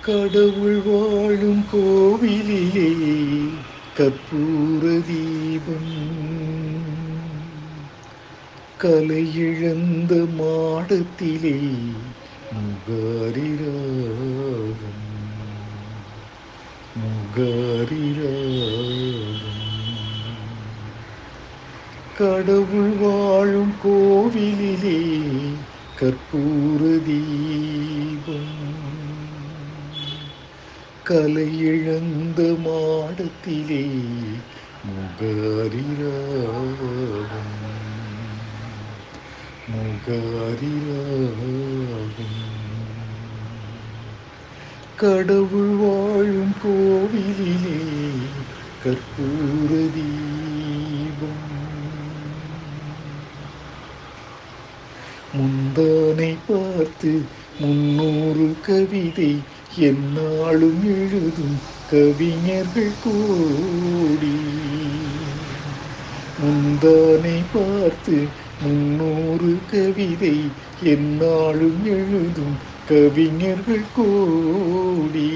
கடவுள் வாழும் கோவிலிலே கற்பூர தீபம். கலையிழந்த மாடத்திலே முகாரிராகம் முகாரிராகம் கடவுள் வாழும் கோவிலிலே கற்பூர தீபம். கலை இழந்த மாடத்திலே முகாரிராகம். முகாரிராகம். கடவுள் வாழும் கோவிலிலே கற்பூர தீபம். முந்தானை பார்த்து முன்னூறு கவிதை என்னாலும் எழுதும் கவிஞர்கள் கூடி முந்தானை பார்த்து முன்னூறு கவிதை என்னாலும் எழுதும் கவிஞர்கள் கூடி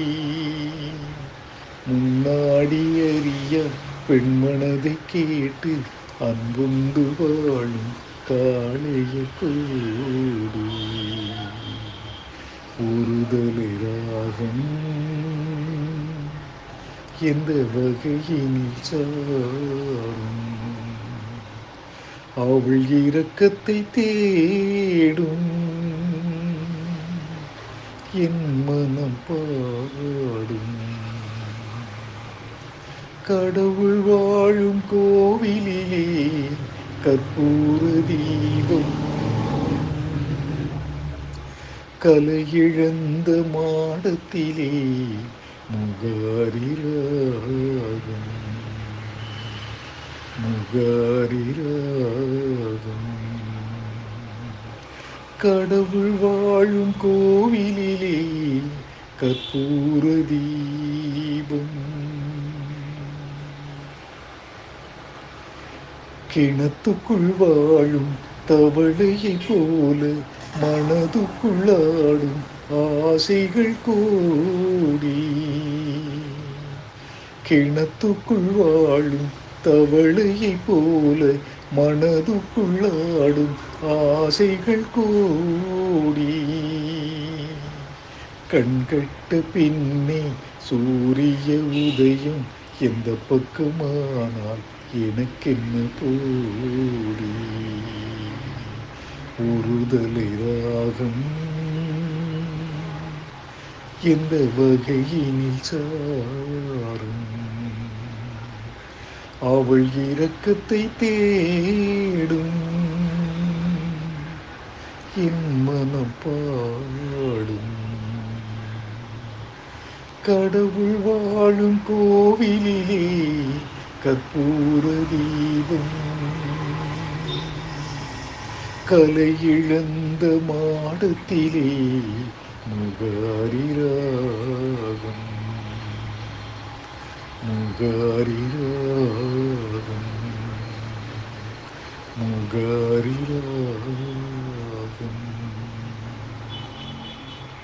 முன்னாடி அறிய பெண்மனதை கேட்டு அன்புண்டு வாழும் காளைய கூடி ஒருதலை எந்த வகையினில் சாரும் அவள் இரக்கத்தை தேடும். என் மனம் பாடும் கடவுள் வாழும் கோவிலிலே கற்பூர தீபம் கலையிழந்த மாடத்திலே முகாரிராகம். முகாரிராகம். கடவுள் வாழும் கோவிலிலே கற்பூர தீபம். கிணத்துக்குள் வாழும் தவளையை போல மனதுக்குள்ளாடும் ஆசைகள் கூடி கிணத்துக்குள் வாழும் தவளையை போல மனதுக்குள்ளாடும் ஆசைகள் கூடி. கண்கட்ட பின்னே சூரிய உதயம் எந்த பக்கமானால் எனக்கென்ன போடி? ஒருதலை ராகம் எந்த வகையினில் சாரும்? அவள் இரக்கத்தை தேடும். என் மனம் பாடும். கடவுள் வாழும் கோவிலிலே கற்பூர தீபம் கலை இழந்த மாடத்திலே முகாரிராகம். முகாரிராகம். முகாரிராகம்.